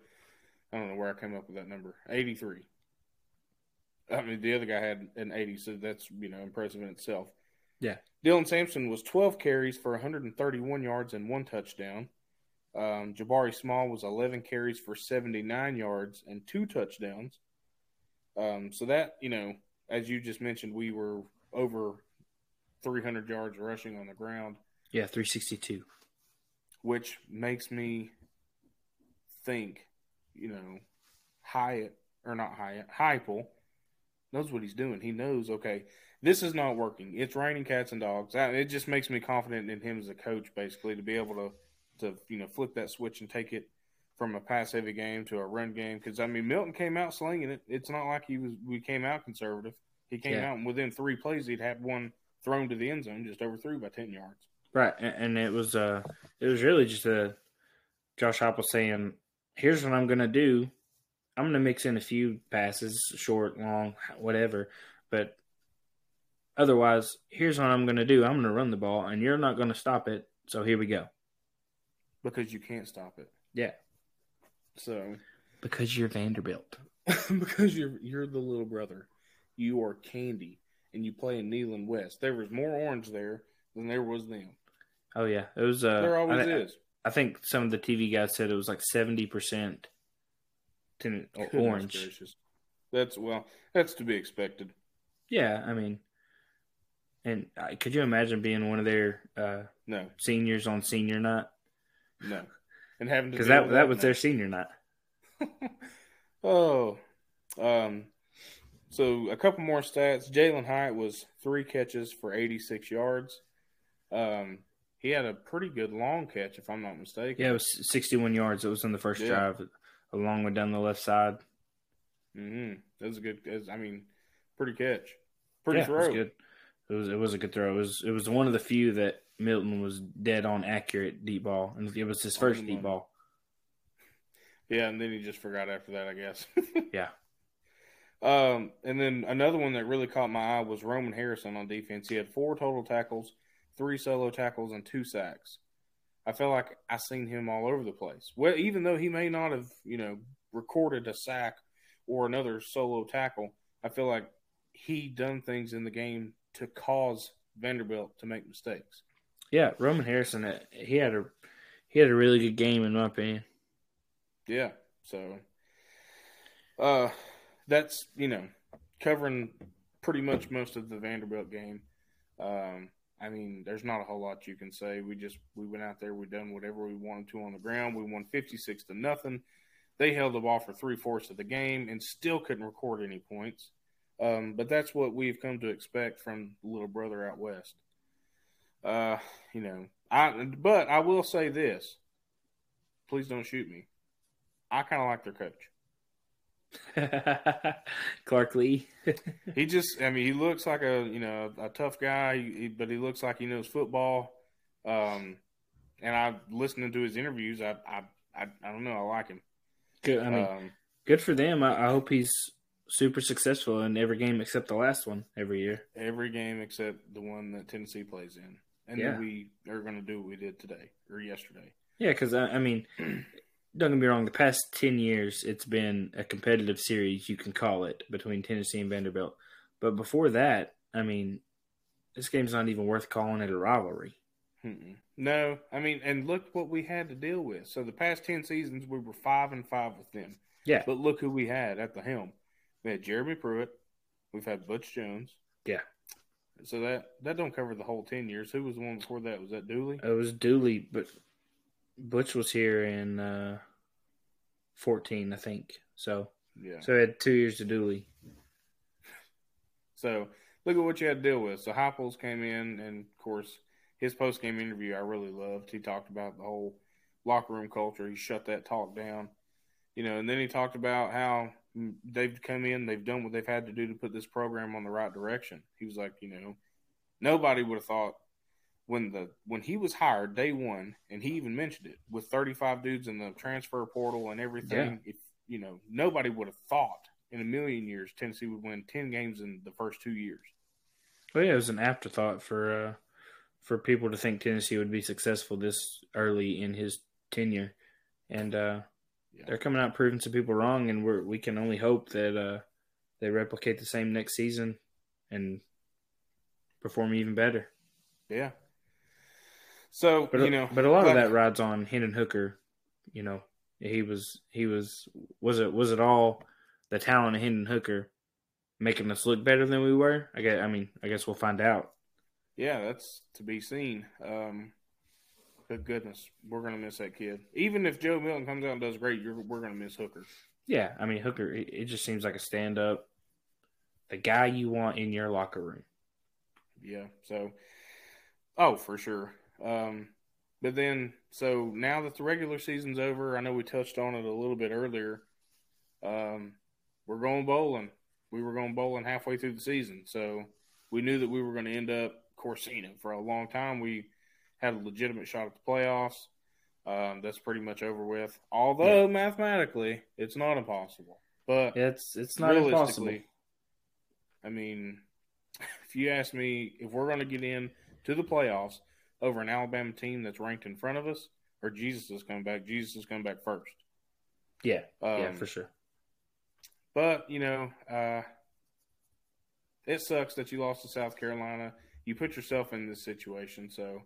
[SPEAKER 1] I don't know where I came up with that number. 83. I mean, the other guy had an 80, so that's, you know, impressive in itself.
[SPEAKER 2] Yeah.
[SPEAKER 1] Dylan Sampson was 12 carries for 131 yards and one touchdown. Um, Jabari Small was 11 carries for 79 yards and two touchdowns. Um, so that, you know, as you just mentioned, we were over 300 yards rushing on the ground.
[SPEAKER 2] Yeah, 362.
[SPEAKER 1] Which makes me think, you know, Hyatt, or not Hyatt, Heupel knows what he's doing. He knows, okay, this is not working. It's raining cats and dogs. It just makes me confident in him as a coach, basically, to be able to, to you know, flip that switch and take it from a pass heavy game to a run game. Because I mean, Milton came out slinging it. It's not like he was. We came out conservative. He came yeah. out and within three plays, he'd had one thrown to the end zone, just overthrew by ten yards.
[SPEAKER 2] Right, and it was uh, it was really just a Josh Heupel saying, "Here's what I'm going to do. I'm going to mix in a few passes, short, long, whatever, but otherwise, here's what I'm going to do. I'm going to run the ball, and you're not going to stop it. So here we go.
[SPEAKER 1] Because you can't stop it.
[SPEAKER 2] Yeah.
[SPEAKER 1] So
[SPEAKER 2] because you're Vanderbilt. <laughs>
[SPEAKER 1] because you're you're the little brother. You are Vandy and you play in Neyland West. There was more orange there than there was them.
[SPEAKER 2] Oh yeah, it was. Uh,
[SPEAKER 1] there always
[SPEAKER 2] I,
[SPEAKER 1] is.
[SPEAKER 2] I think some of the TV guys said it was like seventy percent orange.
[SPEAKER 1] Gracious. That's well, that's to be expected.
[SPEAKER 2] Yeah, I mean, and uh, could you imagine being one of their uh,
[SPEAKER 1] no
[SPEAKER 2] seniors on senior night?
[SPEAKER 1] No, and having
[SPEAKER 2] because that that, that was their senior night. <laughs>
[SPEAKER 1] oh, um, So a couple more stats. Jalin Hyatt was three catches for 86 yards. Um, he had a pretty good long catch, if I'm not mistaken.
[SPEAKER 2] Yeah, it was 61 yards. It was in the first
[SPEAKER 1] Yeah.
[SPEAKER 2] drive, a long one down the left side.
[SPEAKER 1] Mm-hmm. That was a good. was- I mean, pretty catch, pretty
[SPEAKER 2] yeah,
[SPEAKER 1] throw.
[SPEAKER 2] it was good. It was it was a good throw. It was it was one of the few that Milton was dead on accurate deep ball, and it was his first deep ball.
[SPEAKER 1] Yeah, and then he just forgot after that, I guess. <laughs>
[SPEAKER 2] Yeah.
[SPEAKER 1] Um, and then another one that really caught my eye was Roman Harrison on defense. He had four total tackles, three solo tackles, and two sacks. I felt like I seen him all over the place. Well, even though he may not have, you know, recorded a sack or another solo tackle, I feel like he done things in the game to cause Vanderbilt to make mistakes.
[SPEAKER 2] Yeah, Roman Harrison. uh, He had a he had a really good game in my opinion.
[SPEAKER 1] Yeah. So uh that's, you know, covering pretty much most of the Vanderbilt game. Um I mean, there's not a whole lot you can say. We just we went out there, we done whatever we wanted to on the ground. We won 56 to nothing. They held the ball for three fourths of the game and still couldn't record any points. Um, but that's what we've come to expect from the little brother out west. Uh, you know, I but I will say this. Please don't shoot me. I kind of like their coach. <laughs>
[SPEAKER 2] Clark Lea. <laughs>
[SPEAKER 1] He just, I mean, he looks like a you know a tough guy, but he looks like he knows football. Um, and I listening to his interviews, I I I, I don't know, I like him.
[SPEAKER 2] good. I mean,
[SPEAKER 1] um,
[SPEAKER 2] good for them. I, I hope he's super successful in every game except the last one every year.
[SPEAKER 1] every game except the one that Tennessee plays in, and
[SPEAKER 2] Yeah.
[SPEAKER 1] then we are going to do what we did today or yesterday.
[SPEAKER 2] Yeah, because I, I mean, <clears throat> don't get me wrong. The past ten years, it's been a competitive series. You can call it between Tennessee and Vanderbilt. But before that, I mean, this game's not even worth calling it a rivalry.
[SPEAKER 1] Mm-mm. No, I mean, and look what we had to deal with. So the past ten seasons, we were five and five with them.
[SPEAKER 2] Yeah.
[SPEAKER 1] But look who we had at the helm. We had Jeremy Pruitt. We've had Butch Jones.
[SPEAKER 2] Yeah.
[SPEAKER 1] So that that don't cover the whole ten years. Who was the one before that? Was that Dooley?
[SPEAKER 2] It was Dooley, but Butch was here in uh, fourteen, I think. So,
[SPEAKER 1] Yeah.
[SPEAKER 2] so he had two years to Dooley.
[SPEAKER 1] So look at what you had to deal with. So Heupels came in, and of course, his post game interview I really loved. He talked about the whole locker room culture. He shut that talk down, you know. And then he talked about how they've come in, they've done what they've had to do to put this program on the right direction. He was like, you know, nobody would have thought when the when he was hired day one, and he even mentioned it with 35 dudes in the transfer portal and everything. If you know, nobody would have thought in a million years Tennessee would win 10 games in the first two years.
[SPEAKER 2] Well, yeah, it was an afterthought for uh, for people to think Tennessee would be successful this early in his tenure, and uh,
[SPEAKER 1] Yeah.
[SPEAKER 2] they're coming out proving some people wrong, and we're we can only hope that uh, they replicate the same next season and perform even better.
[SPEAKER 1] Yeah. So
[SPEAKER 2] But
[SPEAKER 1] you know,
[SPEAKER 2] but a lot
[SPEAKER 1] like-
[SPEAKER 2] of that rides on Hendon Hooker. You know, he was he was was it was it all the talent of Hendon Hooker making us look better than we were? I guess I mean I guess we'll find out.
[SPEAKER 1] Yeah, that's to be seen. Um, but goodness, we're gonna miss that kid. Even if Joe Milton comes out and does great, you're, we're gonna miss Hooker.
[SPEAKER 2] Yeah, I mean Hooker. It, it just seems like a stand up, the guy you want in your locker room.
[SPEAKER 1] Yeah. So, oh, for sure. Um, but then, so now that the regular season's over, I know we touched on it a little bit earlier. Um, we're going bowling. We were going bowling halfway through the season, so we knew that we were going to end up Corsina for a long time. We had a legitimate shot at the playoffs. Um, that's pretty much over with. Although mathematically, it's not impossible. But
[SPEAKER 2] It's it's not impossible.
[SPEAKER 1] realistically, I mean, <laughs> if you ask me if we're going to get in to the playoffs over an Alabama team that's ranked in front of us, or Jesus is coming back, Jesus is coming back first.
[SPEAKER 2] Yeah,
[SPEAKER 1] Um,
[SPEAKER 2] yeah, for sure.
[SPEAKER 1] But you know, uh, it sucks that you lost to South Carolina. You put yourself in this situation, so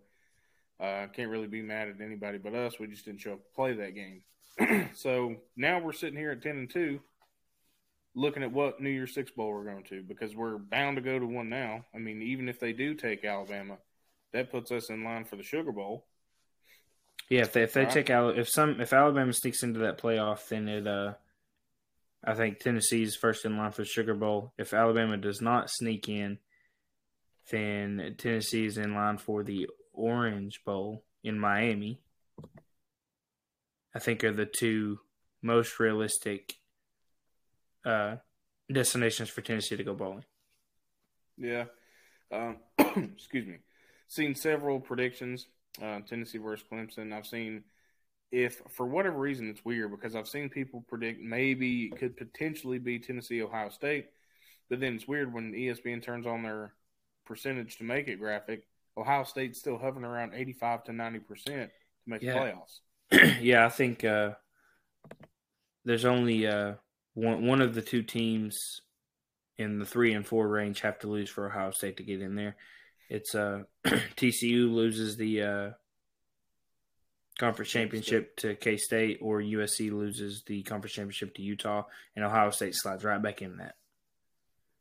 [SPEAKER 1] uh, can't really be mad at anybody but us. We just didn't show up to play that game. <clears throat> so now we're sitting here at ten and two, looking at what New Year's Six bowl we're going to because we're bound to go to one now. I mean, even if they do take Alabama, that puts us in line for the Sugar Bowl.
[SPEAKER 2] Yeah, if they if they
[SPEAKER 1] Right.
[SPEAKER 2] take out if some if Alabama sneaks into that playoff, then it uh I think Tennessee's first in line for the Sugar Bowl. If Alabama does not sneak in, then Tennessee's in line for the Orange Bowl in Miami. I think are the two most realistic uh, destinations for Tennessee to go bowling.
[SPEAKER 1] Yeah. Um, <clears throat> excuse me. Seen several predictions. Uh, Tennessee versus Clemson. I've seen if for whatever reason it's weird because I've seen people predict maybe it could potentially be Tennessee Ohio State, but then it's weird when ESPN turns on their percentage to make it graphic. Ohio State's still hovering around eighty five to ninety percent to make
[SPEAKER 2] Yeah.
[SPEAKER 1] the playoffs. <clears throat>
[SPEAKER 2] yeah, I think uh, there's only uh, one one of the two teams in the three and four range have to lose for Ohio State to get in there. It's uh, <clears throat> TCU loses the uh, conference championship to K State, or USC loses the conference championship to Utah, and Ohio State slides right back in that.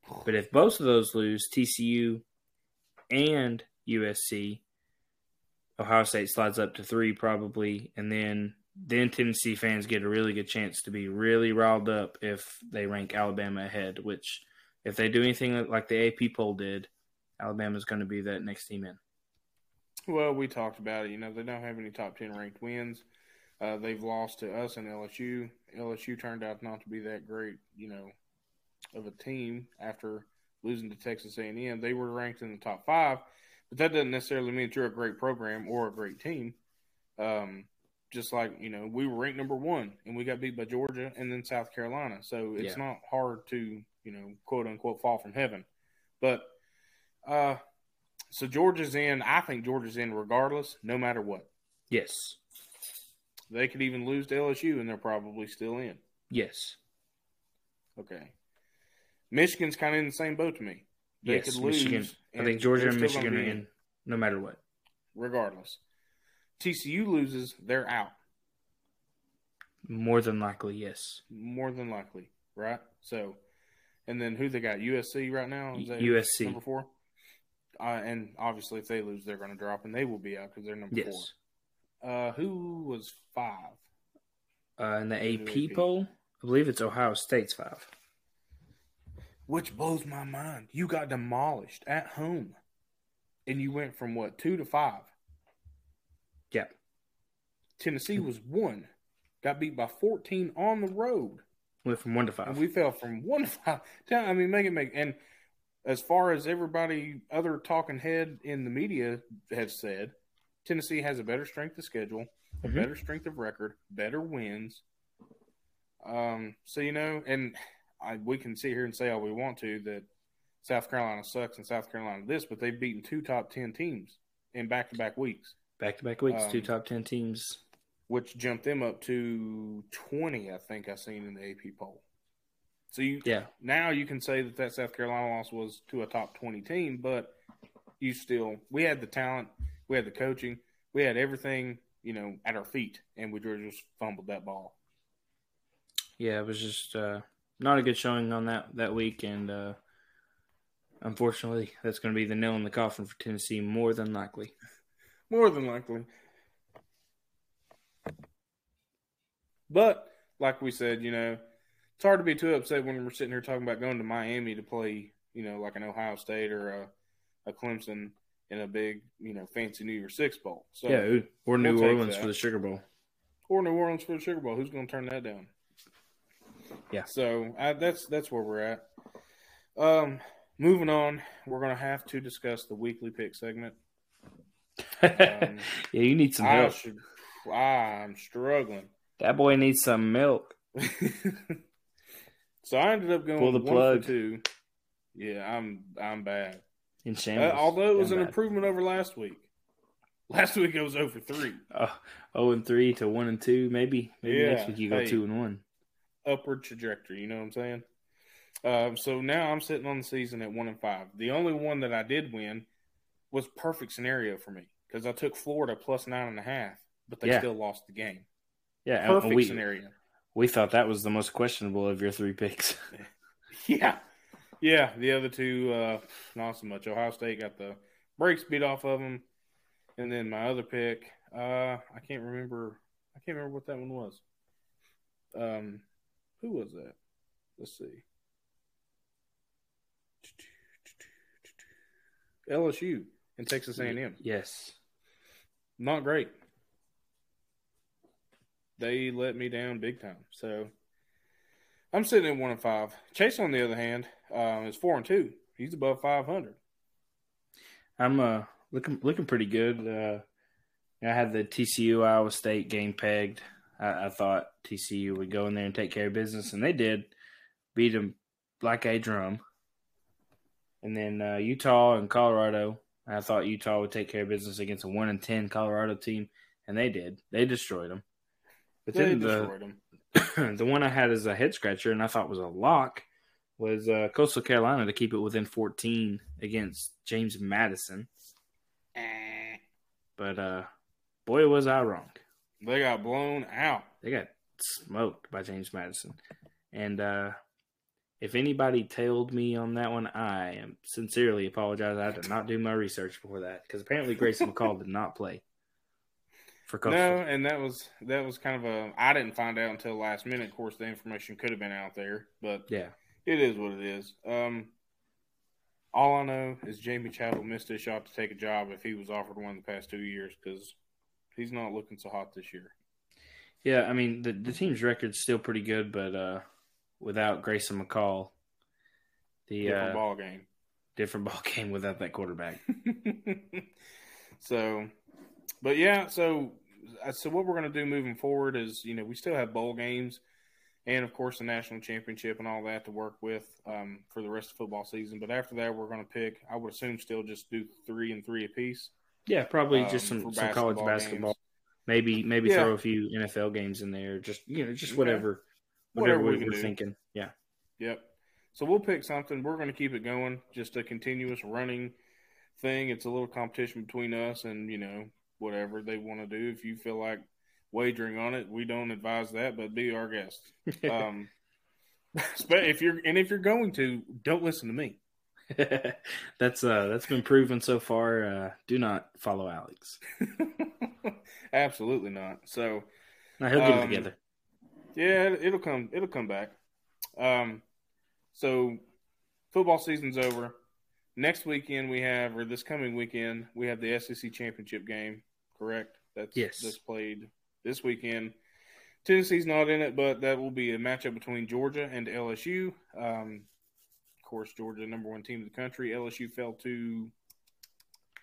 [SPEAKER 2] <sighs> But if both of those lose, TCU and USC, Ohio State slides up to three probably, and then then Tennessee fans get a really good chance to be really riled up if they rank Alabama ahead. Which, if they do anything like the AP poll did, Alabama's going to be that next team in.
[SPEAKER 1] Well, we talked about it. You know, they don't have any top 10 ranked wins. Uh, they've lost to us and LSU. LSU turned out not to be that great, you know, of a team after losing to Texas A&M. They were ranked in the top five, but that doesn't necessarily mean that you're a great program or a great team. Um, just like, you know, we were ranked number one and we got beat by Georgia and then South Carolina. So it's
[SPEAKER 2] Yeah.
[SPEAKER 1] not hard to, you know, quote unquote fall from heaven. But uh, so Georgia's in. I think Georgia's in regardless, no matter what.
[SPEAKER 2] Yes,
[SPEAKER 1] They could even lose to LSU, and they're probably still in.
[SPEAKER 2] yes,
[SPEAKER 1] Okay. Michigan's kind of in the same boat to me. They
[SPEAKER 2] yes.
[SPEAKER 1] could lose.
[SPEAKER 2] Michigan. I think Georgia and Michigan are in no matter what.
[SPEAKER 1] regardless. TCU loses, they're out
[SPEAKER 2] More than likely, yes.
[SPEAKER 1] more than likely, right? So, and then who they got? USC right now. Is that
[SPEAKER 2] USC.
[SPEAKER 1] number four. Uh, and obviously, if they lose, they're going to drop, and they will be out because they're number
[SPEAKER 2] Yes.
[SPEAKER 1] four. Uh, who was five?
[SPEAKER 2] Uh, in the AP
[SPEAKER 1] AP?
[SPEAKER 2] poll, I believe it's Ohio State's five.
[SPEAKER 1] Which blows my mind. You got demolished at home, and you went from what two to five.
[SPEAKER 2] Yeah.
[SPEAKER 1] Tennessee was one, got beat by fourteen on the road,
[SPEAKER 2] Went from one to five.
[SPEAKER 1] and we fell from <laughs> one to five. I mean, make it make and as far as everybody other talking head in the media has said, Tennessee has a better strength of schedule, a
[SPEAKER 2] Mhm.
[SPEAKER 1] better strength of record, better wins. Um, so you know, and I, we can sit here and say all we want to that South Carolina sucks and South Carolina this, but they've beaten two top ten teams in back to back weeks,
[SPEAKER 2] Back to back weeks, two
[SPEAKER 1] Um,
[SPEAKER 2] top ten teams.
[SPEAKER 1] which jumped them up to twenty. I think I seen in the AP poll. So you
[SPEAKER 2] Yeah,
[SPEAKER 1] now you can say that that South Carolina loss was to a top 20 team, but you still, we had the talent, we had the coaching, we had everything, you know, at our feet, and we just fumbled that ball.
[SPEAKER 2] yeah. It was just uh, not a good showing on that that week, and uh, unfortunately, that's going to be the nail in the coffin for Tennessee, more than likely.
[SPEAKER 1] More than likely. But, like we said, you know, it's hard to be too upset when we're sitting here talking about going to Miami to play, you know, like an Ohio State or a, a Clemson in a big, you know, fancy New Year's Six Bowl. So,
[SPEAKER 2] yeah, or New
[SPEAKER 1] we'll
[SPEAKER 2] Orleans for the Sugar Bowl.
[SPEAKER 1] or New Orleans for the Sugar Bowl. Who's going to turn that down?
[SPEAKER 2] Yeah.
[SPEAKER 1] So I, that's that's where we're at. Um, moving on, we're going to have to discuss the weekly pick segment. <laughs>
[SPEAKER 2] yeah, you need some
[SPEAKER 1] I
[SPEAKER 2] help.
[SPEAKER 1] should. I'm struggling.
[SPEAKER 2] That boy needs some milk. <laughs>
[SPEAKER 1] so I ended up going
[SPEAKER 2] Pull the
[SPEAKER 1] one
[SPEAKER 2] plug.
[SPEAKER 1] for two. Yeah, I'm I'm bad.
[SPEAKER 2] In
[SPEAKER 1] Uh, although it was
[SPEAKER 2] Damn
[SPEAKER 1] an
[SPEAKER 2] bad.
[SPEAKER 1] improvement over last week. Last week I was over three.
[SPEAKER 2] Uh, oh and three to one and two, maybe. Maybe
[SPEAKER 1] Yeah,
[SPEAKER 2] next week you go
[SPEAKER 1] hey.
[SPEAKER 2] two and one.
[SPEAKER 1] Upward trajectory. You know what I'm saying? Um, so now I'm sitting on the season at one and five. The only one that I did win was perfect scenario for me because I took Florida plus nine and a half, but they
[SPEAKER 2] Yeah.
[SPEAKER 1] still lost the game.
[SPEAKER 2] Yeah,
[SPEAKER 1] Perfect
[SPEAKER 2] we
[SPEAKER 1] scenario.
[SPEAKER 2] we thought that was the most questionable of your three picks. <laughs>
[SPEAKER 1] Yeah, yeah. The other two, uh, not so much. Ohio State got the brakes beat off of them, and then my other pick, uh, I can't remember. I can't remember what that one was. Um, who was that? let's see. LSU and Texas A&M.
[SPEAKER 2] Yes.
[SPEAKER 1] Not great. They let me down big time. So I'm sitting at one and five. Chase, on the other hand, uh, is four and two. He's above five hundred.
[SPEAKER 2] I'm uh looking looking pretty good. Uh, I had the TCU Iowa State game pegged. I, I, thought TCU would go in there and take care of business, and they did. Beat them like a drum. And then uh, Utah and Colorado. I thought Utah would take care of business against a one and ten Colorado team, and they did. They destroyed them. But
[SPEAKER 1] They
[SPEAKER 2] then
[SPEAKER 1] destroyed
[SPEAKER 2] the <clears throat>
[SPEAKER 1] him.
[SPEAKER 2] the one I had as a head scratcher, and I thought was a lock, was uh, Coastal Carolina to keep it within 14 against James Madison.
[SPEAKER 1] Eh.
[SPEAKER 2] But uh, boy, was I wrong.
[SPEAKER 1] They got blown out.
[SPEAKER 2] They got smoked by James Madison. And uh, if anybody tailed me on that one, I am sincerely apologize. I did not do my research before that because apparently Grayson McCall did not play for Coastal.
[SPEAKER 1] No, and that was that was kind of a. I didn't find out until last minute. Of course, the information could have been out there, but
[SPEAKER 2] Yeah.
[SPEAKER 1] it is what it is. Um, all I know is Jamey Chadwell missed his shot to take a job if he was offered one the past two years because he's not looking so hot this year.
[SPEAKER 2] Yeah, I mean the the team's record's still pretty good, but uh, without Grayson McCall, the
[SPEAKER 1] Different
[SPEAKER 2] uh,
[SPEAKER 1] ball game.
[SPEAKER 2] different <laughs> ball game without that quarterback. <laughs>
[SPEAKER 1] so, but yeah, so uh, so what we're going to do moving forward is, you know, we still have bowl games, and of course the national championship and all that to work with um, for the rest of football season. But after that, we're going to pick. I would assume still just do three and three apiece.
[SPEAKER 2] Yeah, probably
[SPEAKER 1] Um,
[SPEAKER 2] just some, some college
[SPEAKER 1] basketball games.
[SPEAKER 2] Maybe maybe
[SPEAKER 1] Yeah.
[SPEAKER 2] throw a few NFL games in there. Just you know, just whatever
[SPEAKER 1] Whatever
[SPEAKER 2] whatever,
[SPEAKER 1] we do.
[SPEAKER 2] thinking. Yeah.
[SPEAKER 1] Yep. So we'll pick something. We're going to keep it going, just a continuous running thing. It's a little competition between us, and you know whatever they want to do. If you feel like wagering on it, we don't advise that, but be our guest. <laughs> Um, <laughs> but if you're and if you're going to, don't listen to me. <laughs>
[SPEAKER 2] that's uh that's been proven so far. Uh, do not follow Alex. <laughs>
[SPEAKER 1] Absolutely not. So
[SPEAKER 2] No, he'll get
[SPEAKER 1] Um,
[SPEAKER 2] it together.
[SPEAKER 1] yeah, it- it'll come. It'll come back. Um, so football season's over. Next weekend we have, or this coming weekend, we have the SEC championship game. Correct? That's
[SPEAKER 2] Yes.
[SPEAKER 1] That's played this weekend. Tennessee's not in it, but that will be a matchup between Georgia and LSU. Um, course, Georgia, number one team in the country. LSU fell to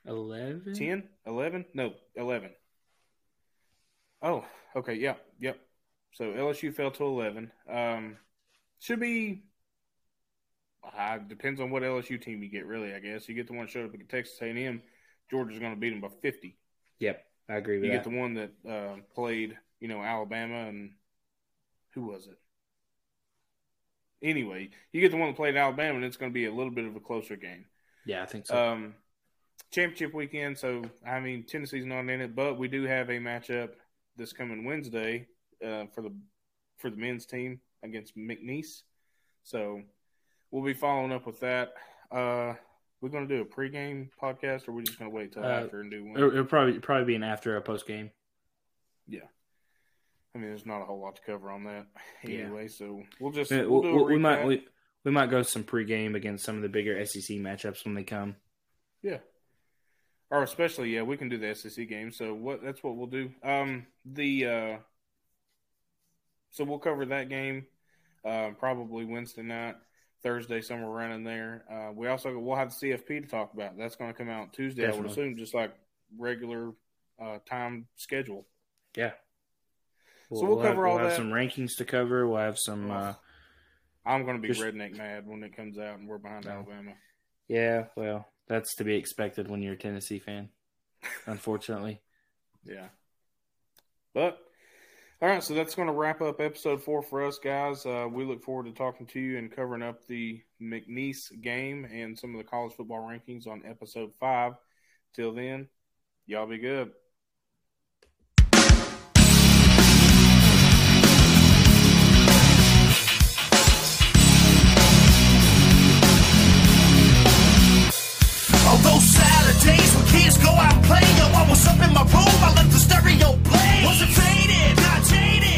[SPEAKER 2] Eleven.
[SPEAKER 1] 10, 11? No, 11. Oh, okay. Yeah, yep. So LSU fell to 11. Um, should be, uh, depends on what LSU team you get, really, I guess. You get the one that showed up at Texas A&M, Georgia's going to beat them by 50.
[SPEAKER 2] Yep, I agree with
[SPEAKER 1] You
[SPEAKER 2] that.
[SPEAKER 1] get the one that uh, played, you know, Alabama and who was it? Anyway, you get the one that played in Alabama, and it's going to be a little bit of a closer game.
[SPEAKER 2] yeah, I think so.
[SPEAKER 1] Um, championship weekend, so I mean Tennessee's not in it, but we do have a matchup this coming Wednesday uh, for the for the men's team against McNeese. So we'll be following up with that. Uh, we're going to do a pregame podcast, or we're just going to wait till
[SPEAKER 2] Uh,
[SPEAKER 1] after and do one.
[SPEAKER 2] it'll, it'll probably probably be an after a post game.
[SPEAKER 1] I mean, there's not a whole lot to cover on that <laughs>
[SPEAKER 2] Yeah.
[SPEAKER 1] anyway, so we'll just
[SPEAKER 2] We,
[SPEAKER 1] we'll do a
[SPEAKER 2] we might we, we might go some pregame against some of the bigger SEC matchups when they come.
[SPEAKER 1] Yeah. Or especially, yeah, we can do the SEC game. So what that's what we'll do. Um the uh so we'll cover that game uh probably Wednesday night, Thursday, somewhere around in there. Uh we also we'll have the CFP to talk about. That's gonna come out Tuesday, I would assume, just like regular uh time schedule.
[SPEAKER 2] Yeah.
[SPEAKER 1] So we'll
[SPEAKER 2] have,
[SPEAKER 1] cover all
[SPEAKER 2] we'll have some rankings to cover. We'll have some. Uh,
[SPEAKER 1] I'm gonna be
[SPEAKER 2] Just-
[SPEAKER 1] redneck mad when it comes out and we're behind
[SPEAKER 2] No.
[SPEAKER 1] Alabama.
[SPEAKER 2] yeah, well, that's to be expected when you're a Tennessee fan. Unfortunately. <laughs>
[SPEAKER 1] Yeah. But all right, so that's going to wrap up episode four for us, guys. Uh, we look forward to talking to you and covering up the McNeese game and some of the college football rankings on episode five. Till then, y'all be good.
[SPEAKER 3] playing, yo, I was up in my room, I left the stereo playing. Was it faded, not jaded.